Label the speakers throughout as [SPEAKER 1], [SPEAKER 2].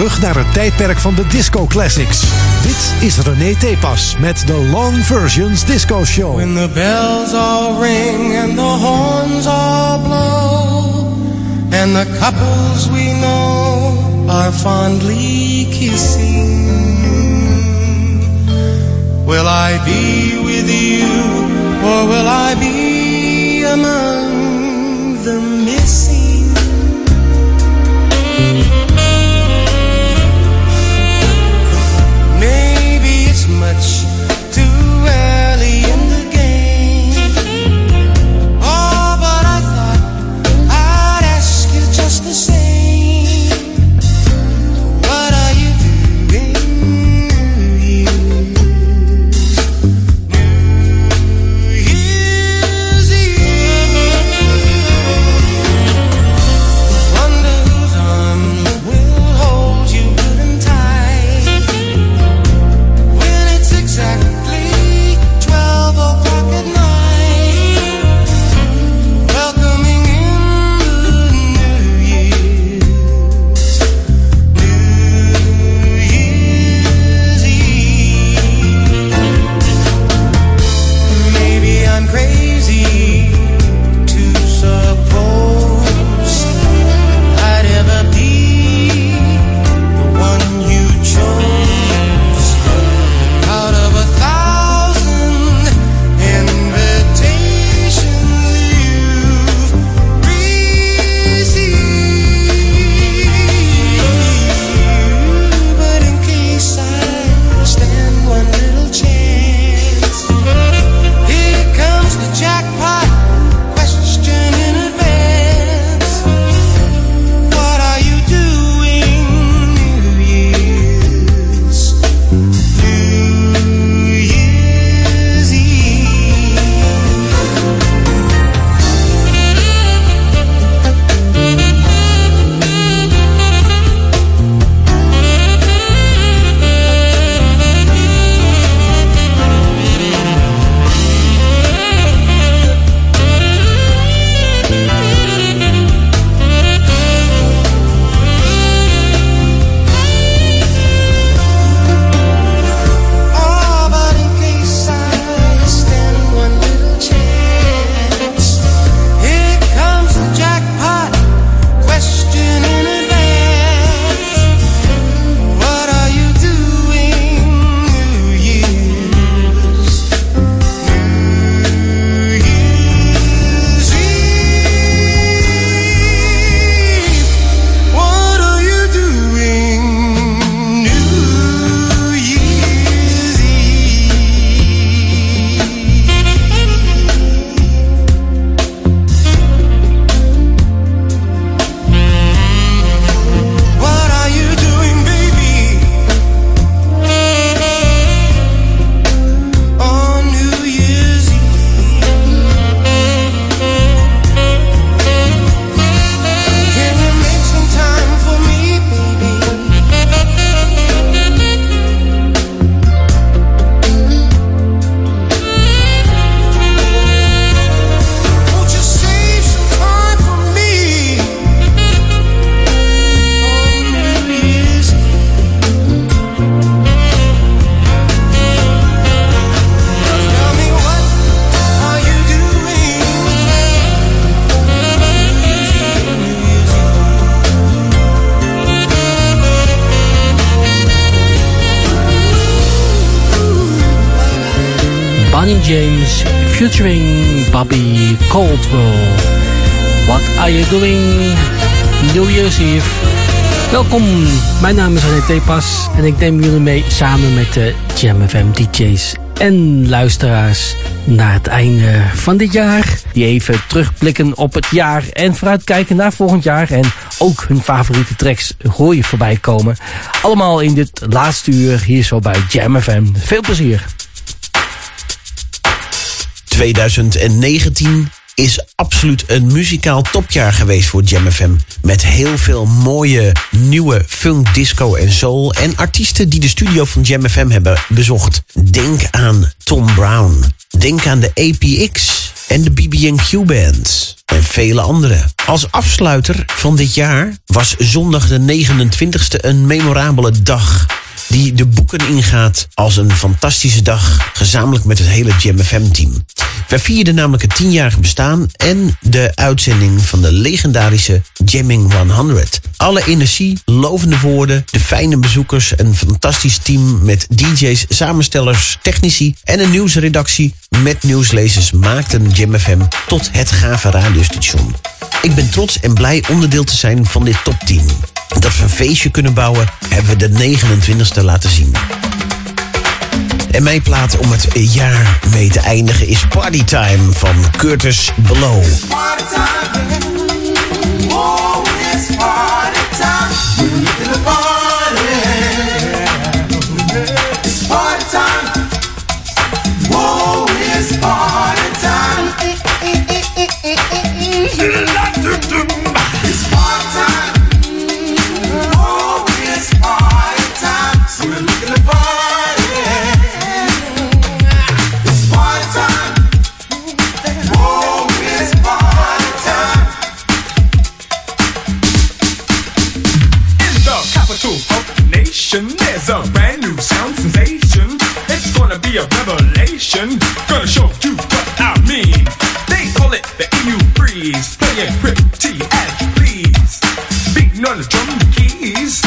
[SPEAKER 1] terug naar het tijdperk van de disco classics. Dit is René Tepas met de Long Versions Disco Show.
[SPEAKER 2] When the bells all ring and the horns all blow and the couples we know are fondly kissing Will I be with you or will I be among
[SPEAKER 3] featuring Bobby Caldwell. What are you doing? New Year's Eve. Welkom, mijn naam is René Tepas en ik neem jullie mee samen met de Jam FM DJ's en luisteraars naar het einde van dit jaar. Die even terugblikken op het jaar en vooruitkijken naar volgend jaar. En ook hun favoriete tracks hoor je voorbij komen. Allemaal in dit laatste uur hier zo bij Jam FM. Veel plezier.
[SPEAKER 4] 2019 is absoluut een muzikaal topjaar geweest voor Jam FM. Met heel veel mooie nieuwe funk, disco en soul. En artiesten die de studio van Jam FM hebben bezocht. Denk aan Tom Brown. Denk aan de APX en de BB&Q Band. en vele andere. Als afsluiter van dit jaar was zondag de 29e een memorabele dag die de boeken ingaat als een fantastische dag, gezamenlijk met het hele GMFM-team. Wij vierden namelijk het tienjarige bestaan en de uitzending van de legendarische Jamming 100. Alle energie, lovende woorden, de fijne bezoekers, een fantastisch team met DJ's, samenstellers, technici en een nieuwsredactie met nieuwslezers maakten GMFM tot het gave radiostation. Ik ben trots en blij onderdeel te zijn van dit topteam. Dat we een feestje kunnen bouwen, hebben we de 29e laten zien. En mijn plaat om het jaar mee te eindigen is Party Time van Curtis Blow.
[SPEAKER 2] Party time.
[SPEAKER 5] Be a revelation. Gonna show you what I mean. They call it the EU breeze. Playing pretty as you please. Beating on the drum keys.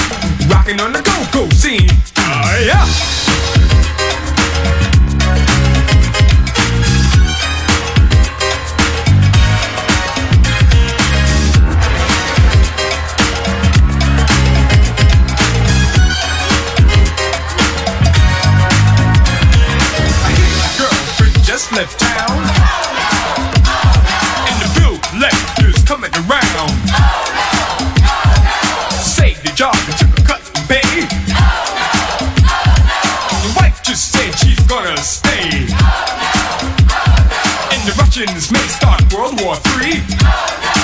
[SPEAKER 5] Rocking on the go-go scene. Oh yeah. Left town. And the bill collector's coming around. Say the job and took a cut and pay. Your wife just said she's gonna stay. And the Russians may start World War Three.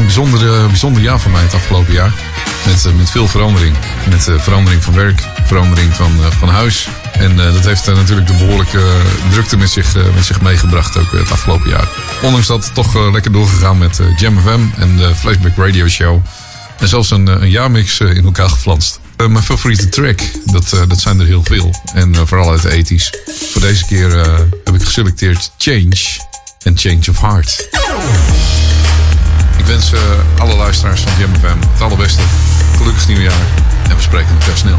[SPEAKER 6] Een bijzonder, bijzonder jaar voor mij het afgelopen jaar. Met, eh, met veel verandering. Met eh, verandering van werk, verandering van, eh, van huis. En dat heeft natuurlijk de behoorlijke drukte met zich, met zich meegebracht ook het afgelopen jaar. Ondanks dat toch lekker doorgegaan met Jam FM en de Flashback Radio Show. En zelfs een, een jaarmix in elkaar geflanst. Mijn favoriete track, dat, dat zijn er heel veel. En vooral uit de 80s. Voor deze keer heb ik geselecteerd Change en Change of Heart. Ik wens eh, alle luisteraars van Jam FM het allerbeste. Gelukkig nieuwjaar. En we spreken elkaar snel.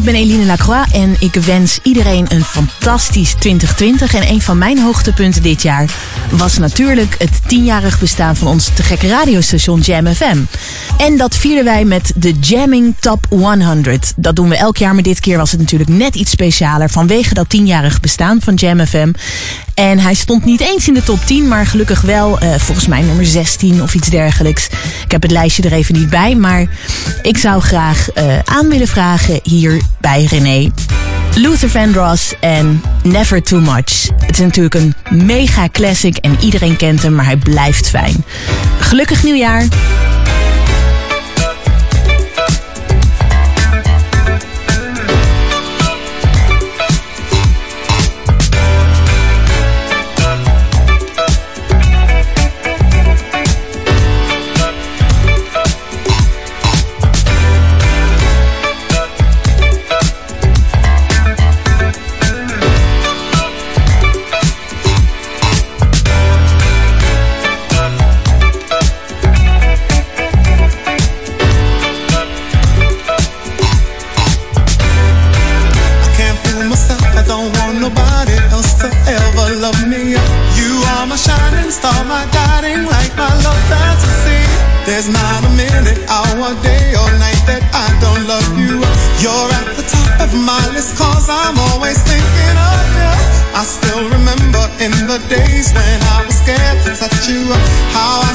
[SPEAKER 7] Ik ben Eline Lacroix en ik wens iedereen een fantastisch 2020. En een van mijn hoogtepunten dit jaar was natuurlijk het tienjarig bestaan van ons te gekke radiostation Jam FM. En dat vierden wij met de Jamming Top 100. Dat doen we elk jaar, maar dit keer was het natuurlijk net iets specialer vanwege dat tienjarig bestaan van Jam FM. En hij stond niet eens in de top 10, maar gelukkig wel uh, volgens mij nummer 16 of iets dergelijks. Ik heb het lijstje er even niet bij, maar ik zou graag uh, aan willen vragen hier bij René. Luther Vandross en Never Too Much. Het is natuurlijk een mega classic en iedereen kent hem, maar hij blijft fijn. Gelukkig nieuwjaar!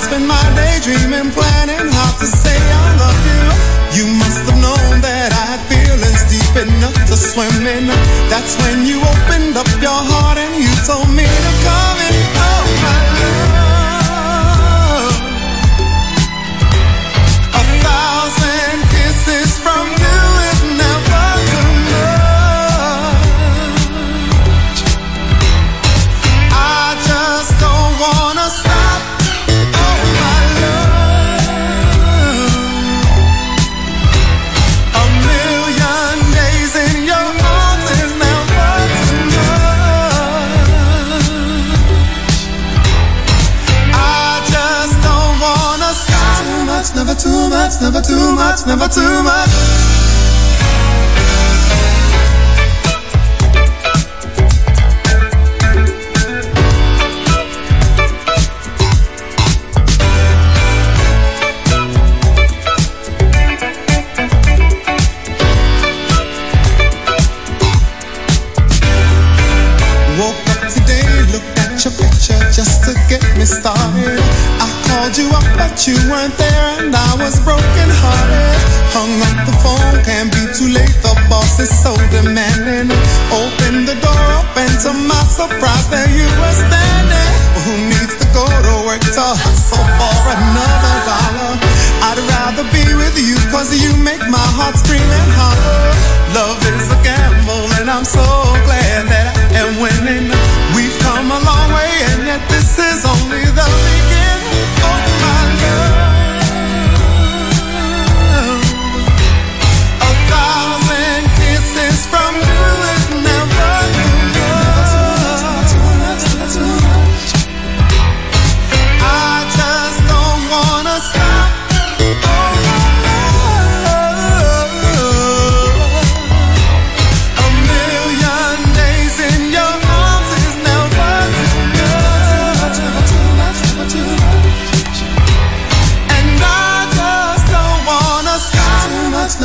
[SPEAKER 8] Spent my day dreaming, planning how to say I love you. You must have known that I had feelings deep enough to swim in. That's when you opened up your heart and you told me to come in.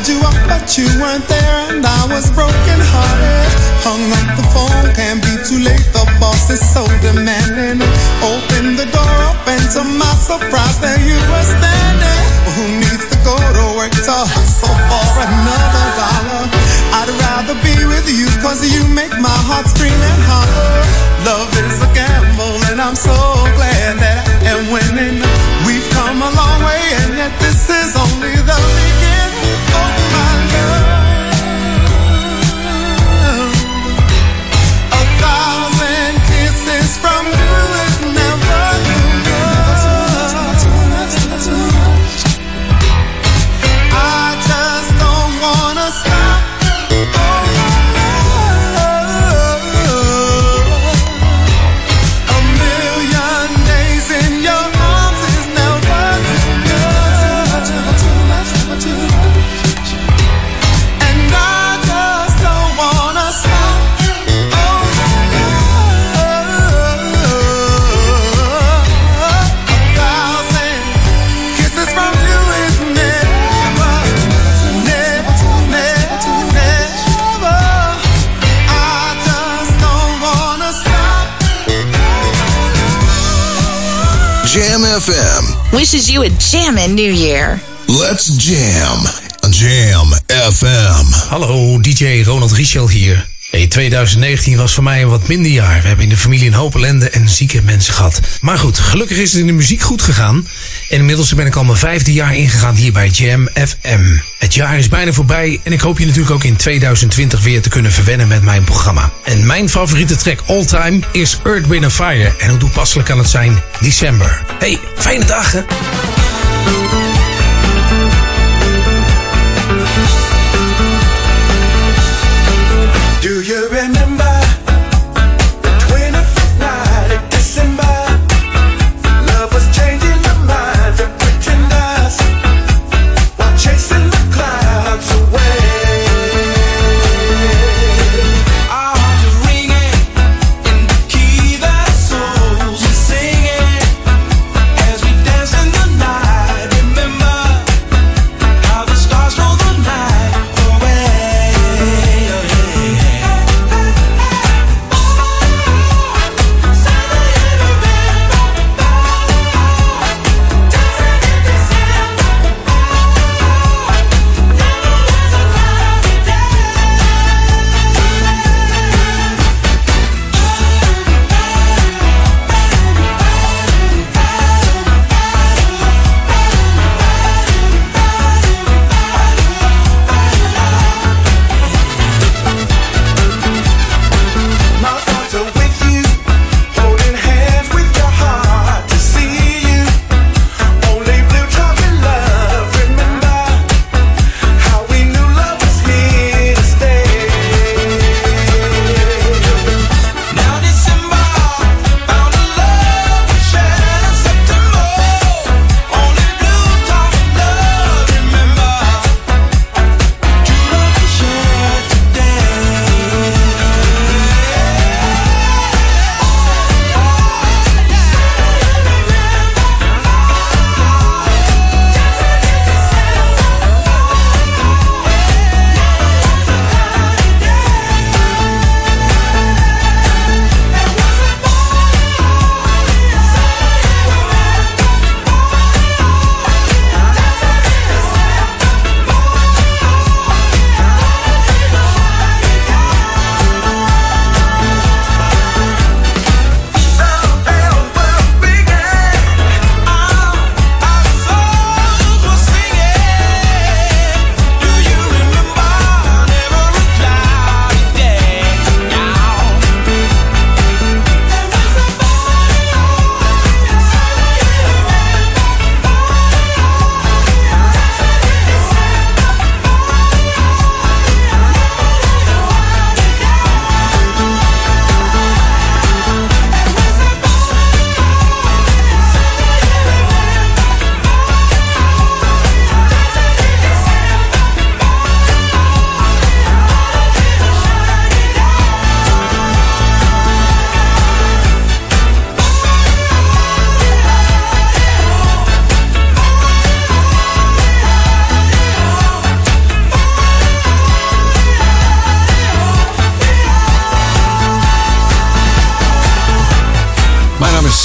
[SPEAKER 8] Called you up, but you weren't there, and I was broken hearted. Hung up the phone, can't be too late. The boss is so demanding. Open the door up, and to my surprise, there you were standing. Who needs to go to work to hustle for another dollar? I'd rather be with you, cause you make my heart scream and holler. Love is a gamble, and I'm so glad that I am winning. We've come a long way, and yet this is only the beginning of my love. A thousand kisses from you.
[SPEAKER 9] FM.
[SPEAKER 10] Wishes you a jammin' new year.
[SPEAKER 9] Let's jam. Jam FM.
[SPEAKER 11] Hallo, DJ Ronald Richel hier. Hey, 2019 was voor mij een wat minder jaar. We hebben in de familie een hoop ellende en zieke mensen gehad. Maar goed, gelukkig is het in de muziek goed gegaan. En inmiddels ben ik al mijn vijfde jaar ingegaan hier bij Jam FM. Het jaar is bijna voorbij en ik hoop je natuurlijk ook in 2020 weer te kunnen verwennen met mijn programma. En mijn favoriete track all time is Earth, Wind Fire. En hoe toepasselijk kan het zijn? December. Hey, fijne dagen.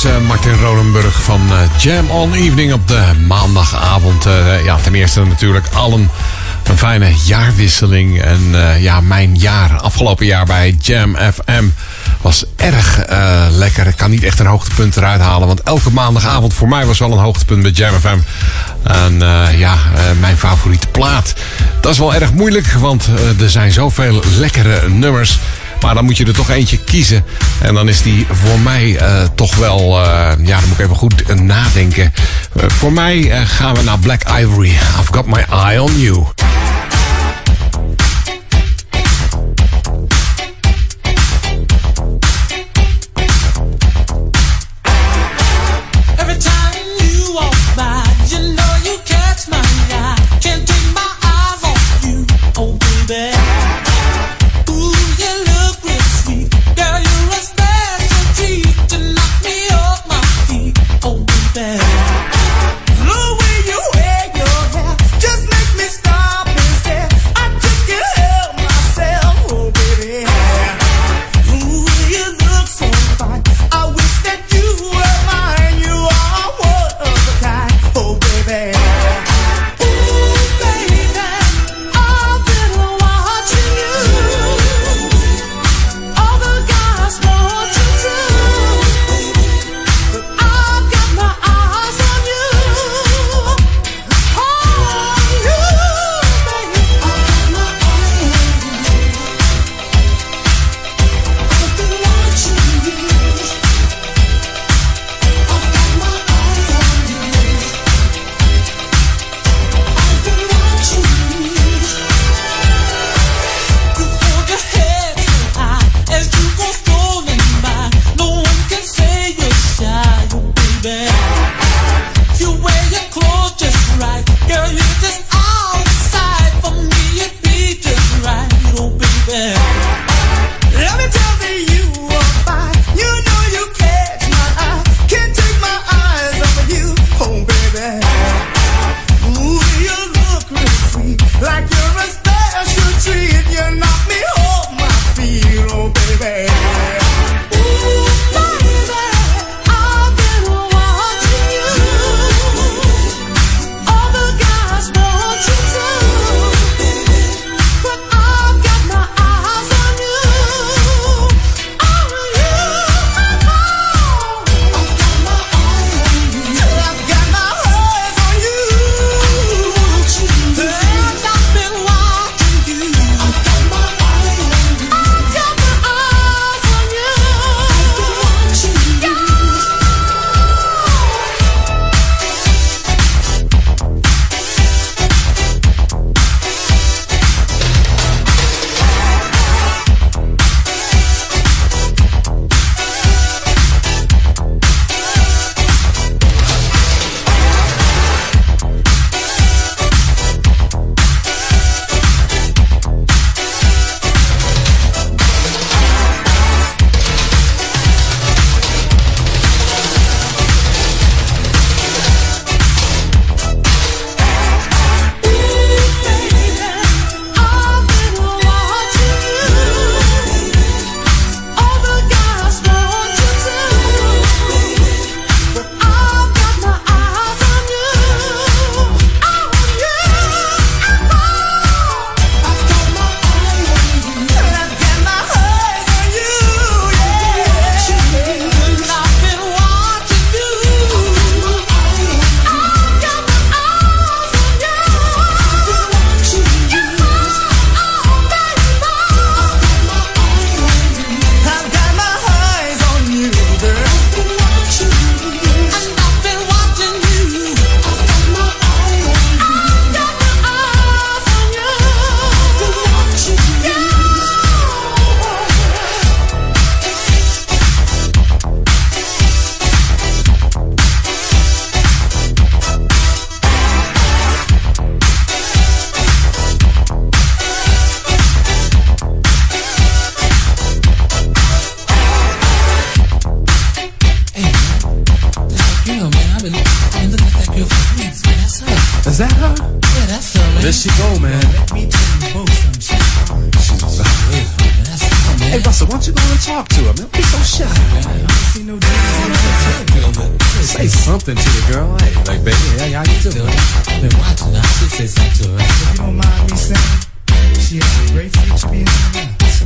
[SPEAKER 12] Eh, Martin Rodenburg van eh, Jam On Evening op de maandagavond. Eh, ja, ten eerste natuurlijk allen een fijne jaarwisseling. En ja, mijn jaar, afgelopen jaar bij Jam FM was erg lekker. Ik kan niet echt een hoogtepunt eruit halen. Want elke maandagavond voor mij was wel een hoogtepunt bij Jam FM. En ja, mijn favoriete plaat. Dat is wel erg moeilijk, want er zijn zoveel lekkere nummers. Maar dan moet je er toch eentje kiezen. En dan is die voor mij eh, toch wel... eh, ja, dan moet ik even goed nadenken. Eh, voor mij gaan we naar Black Ivory. I've got my eye on you.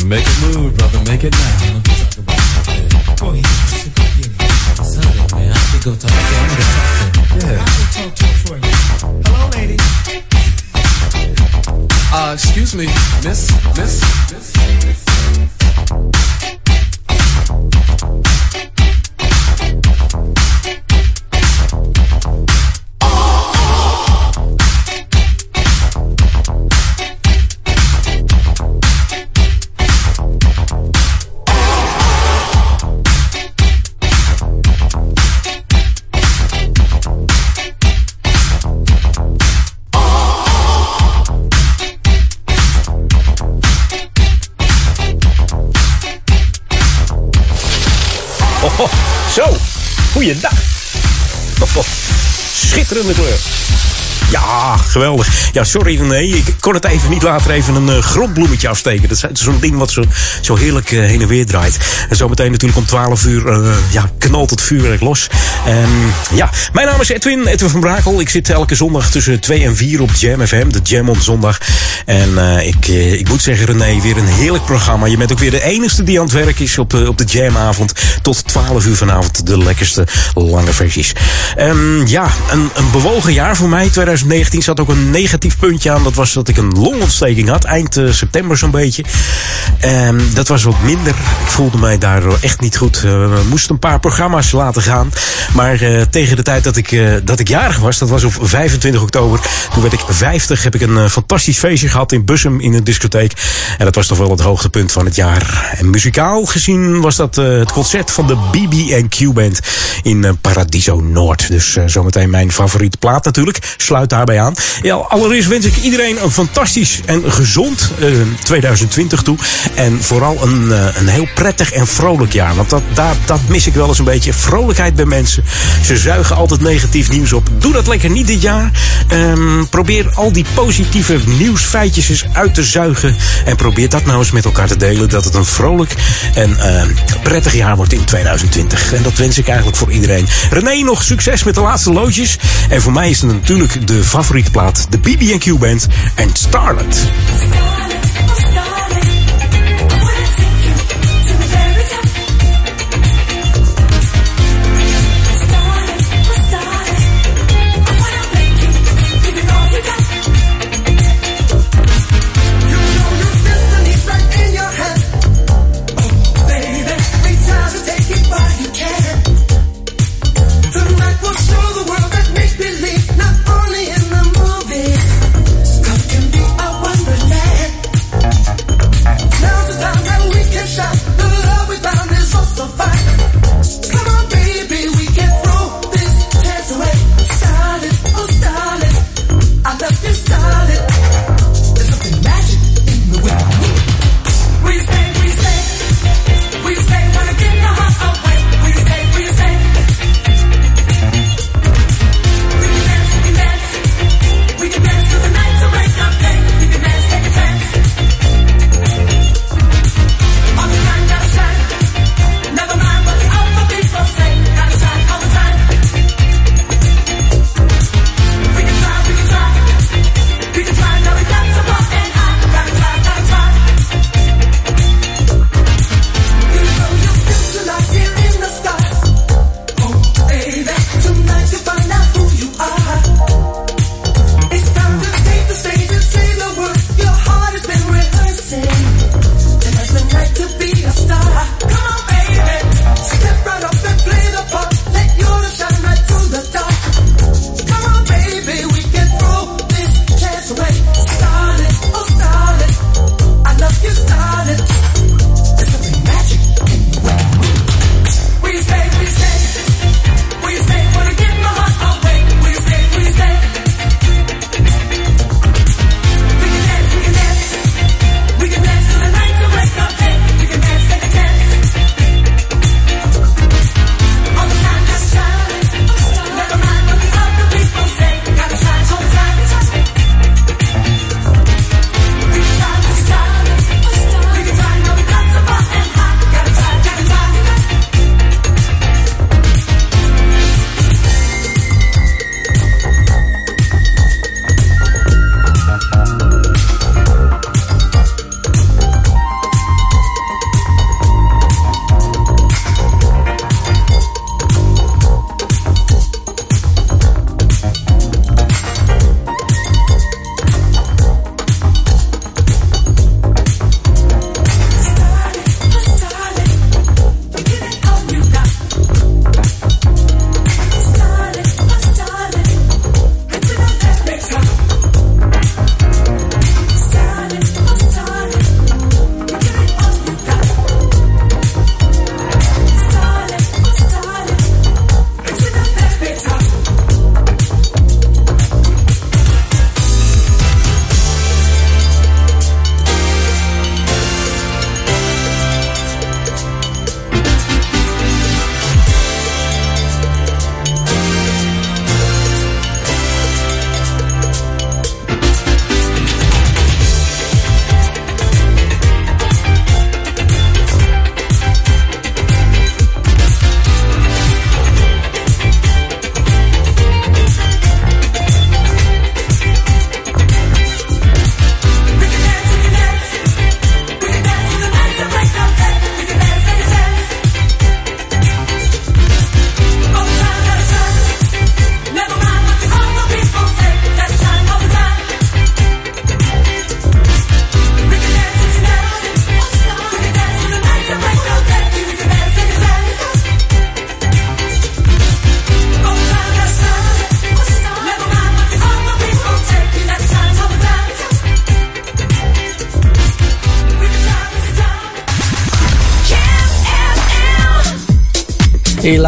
[SPEAKER 13] Make a move, brother. Make it now. Ahead. Sunday, man. I should go talk to her. I'm gonna talk to her. Yeah. I can talk to her for you. Hello, lady. Uh, excuse me, miss, miss, miss.
[SPEAKER 14] Рынок ВС. Ja, geweldig. Ja, sorry René, ik kon het even niet later even een uh, grondbloemetje afsteken. Dat is zo'n ding wat zo, zo heerlijk uh, heen en weer draait. En zometeen natuurlijk om 12 uur uh, ja, knalt het vuurwerk los. Um, ja, mijn naam is Edwin, Edwin van Brakel. Ik zit elke zondag tussen 2 en 4 op Jam FM, de Jam on zondag. En ik, ik moet zeggen René, weer een heerlijk programma. Je bent ook weer de enige die aan het werk is op, op de Jamavond. Tot 12 uur vanavond de lekkerste lange versies. Um, ja, een, een bewogen jaar voor mij, 2000 2019 zat ook een negatief puntje aan. Dat was dat ik een longontsteking had. Eind uh, september zo'n beetje. Um, dat was wat minder. Ik voelde mij daar echt niet goed. Uh, we moesten een paar programma's laten gaan. Maar uh, tegen de tijd dat ik, dat ik jarig was, dat was op 25 oktober. Toen werd ik 50. Heb ik een fantastisch feestje gehad in Bussum in een discotheek. En dat was toch wel het hoogtepunt van het jaar. En muzikaal gezien was dat het concert van de BB&Q Band in Paradiso Noord. Dus zometeen mijn favoriete plaat natuurlijk. Sluit daarbij Ja, allereerst wens ik iedereen een fantastisch en gezond uh, 2020 toe. En vooral een, uh, een heel prettig en vrolijk jaar. Want dat, dat, dat mis ik wel eens een beetje. Vrolijkheid bij mensen. Ze zuigen altijd negatief nieuws op. Doe dat lekker niet dit jaar. Um, probeer al die positieve nieuwsfeitjes eens uit te zuigen. En probeer dat nou eens met elkaar te delen. Dat het een vrolijk en uh, prettig jaar wordt in 2020. En dat wens ik eigenlijk voor iedereen. René, nog succes met de laatste loodjes. En voor mij is het natuurlijk de favoriete plaat, de BB&Q Band en Starlet.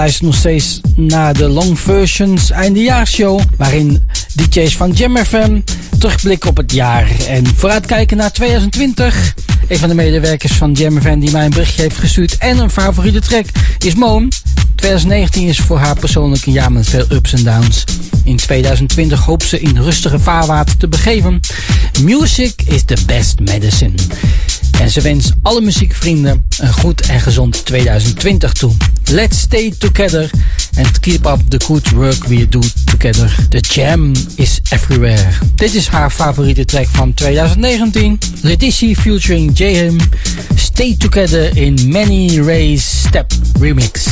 [SPEAKER 3] Luistert nog steeds naar de Long Versions eindejaarshow, waarin DJ's van Jam FM terugblikken op het jaar en vooruitkijken naar 2020. Een van de medewerkers van Jam die mij een berichtje heeft gestuurd en een favoriete track is Moon. 2019 is voor haar persoonlijk een jaar met veel ups en downs. In 2020 hoopt ze in rustige vaarwater te begeven. Music is the best medicine. En ze wenst alle muziekvrienden een goed en gezond 2020 toe. Let's stay together and keep up the good work we do together. The jam is everywhere. Dit is haar favoriete track van 2019. Letitia featuring Jam. Stay together in Many Rays Step Remix.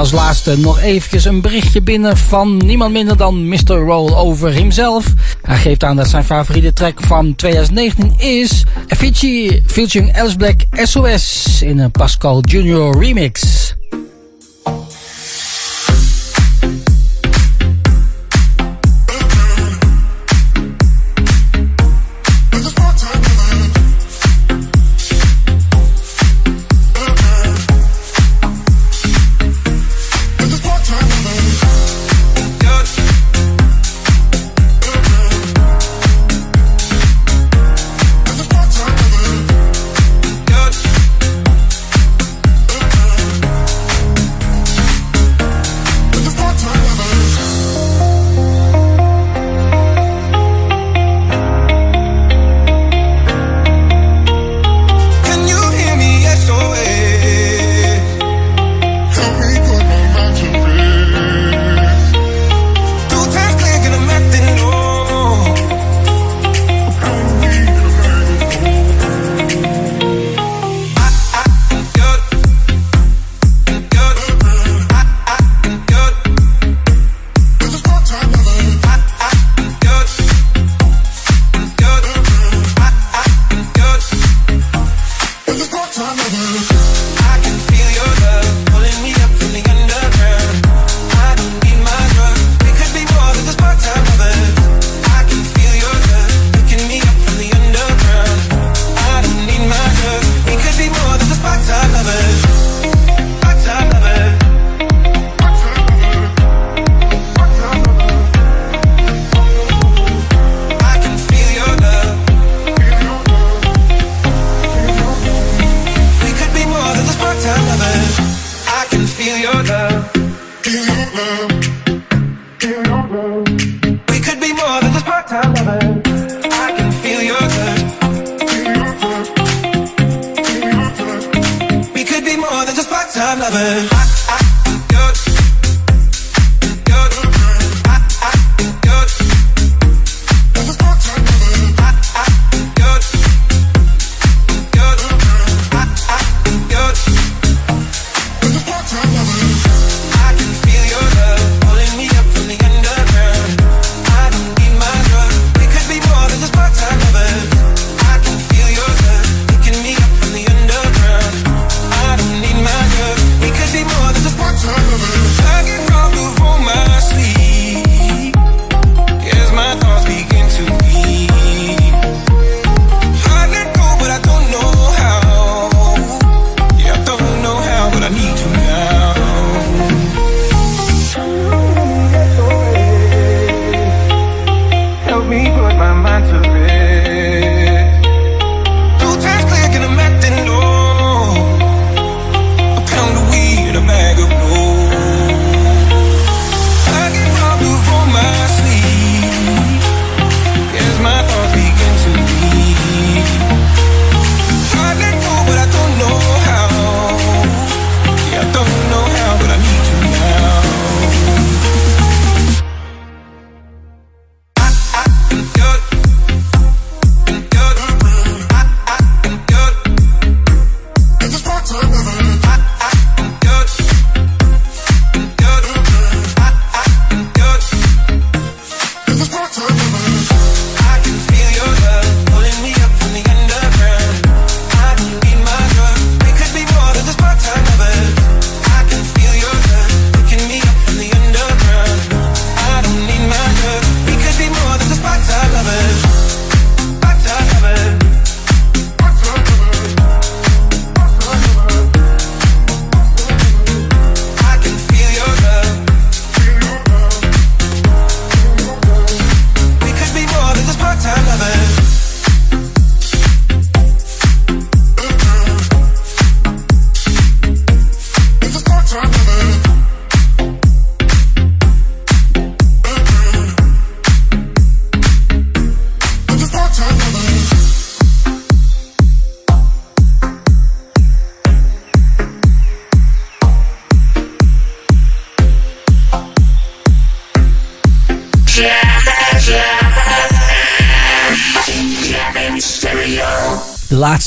[SPEAKER 11] als laatste nog eventjes een berichtje binnen van niemand minder dan Mr. Roll Over hemzelf. Hij geeft aan dat zijn favoriete track van 2019 is Avicii featuring Alice Black SOS in een Pascal Junior remix.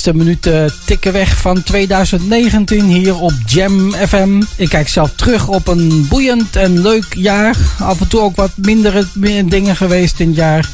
[SPEAKER 3] Laatste minuten tikken weg van 2019 hier op Jam FM. Ik kijk zelf terug op een boeiend en leuk jaar. Af en toe ook wat mindere dingen geweest in het jaar.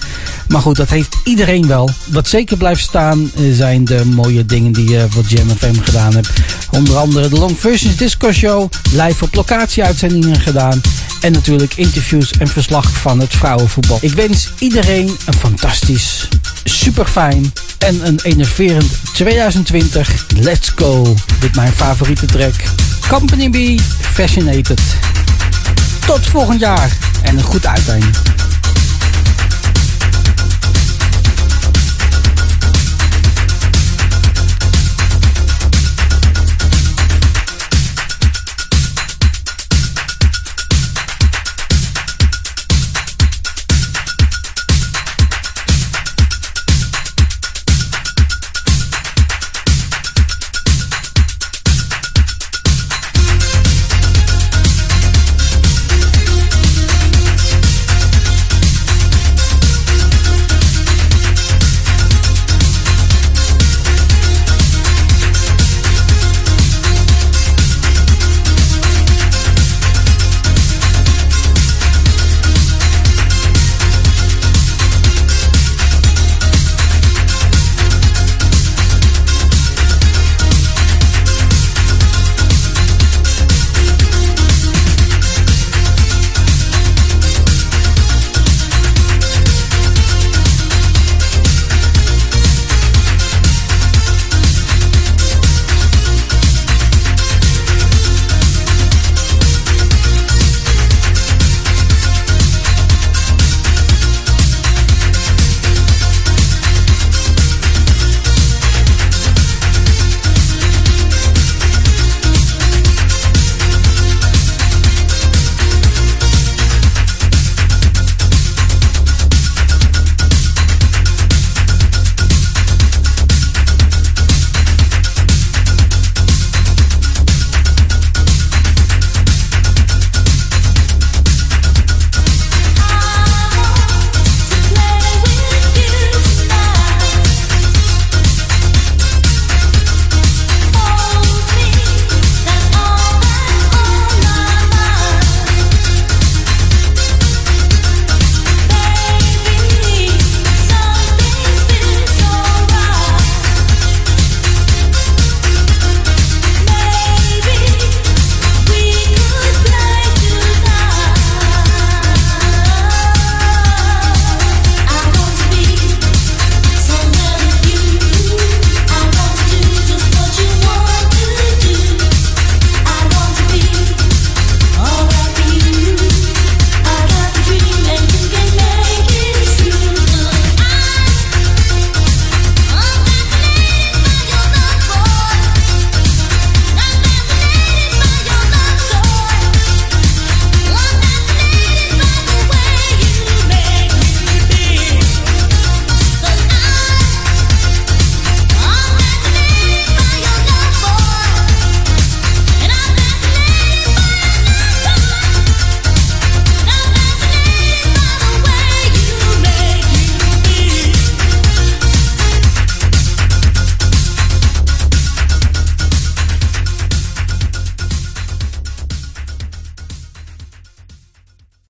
[SPEAKER 3] Maar goed, dat heeft iedereen wel. Wat zeker blijft staan eh, zijn de mooie dingen die je voor Jam FM gedaan hebt. Onder andere de Long Versions Disco Show. Live op locatie uitzendingen gedaan. En natuurlijk interviews en verslag van het vrouwenvoetbal. Ik wens iedereen een fantastisch, super fijn en een enerverend 2020. Let's go. Dit mijn favoriete track. Company B, Fascinated. Tot volgend jaar en een goed uiteinde.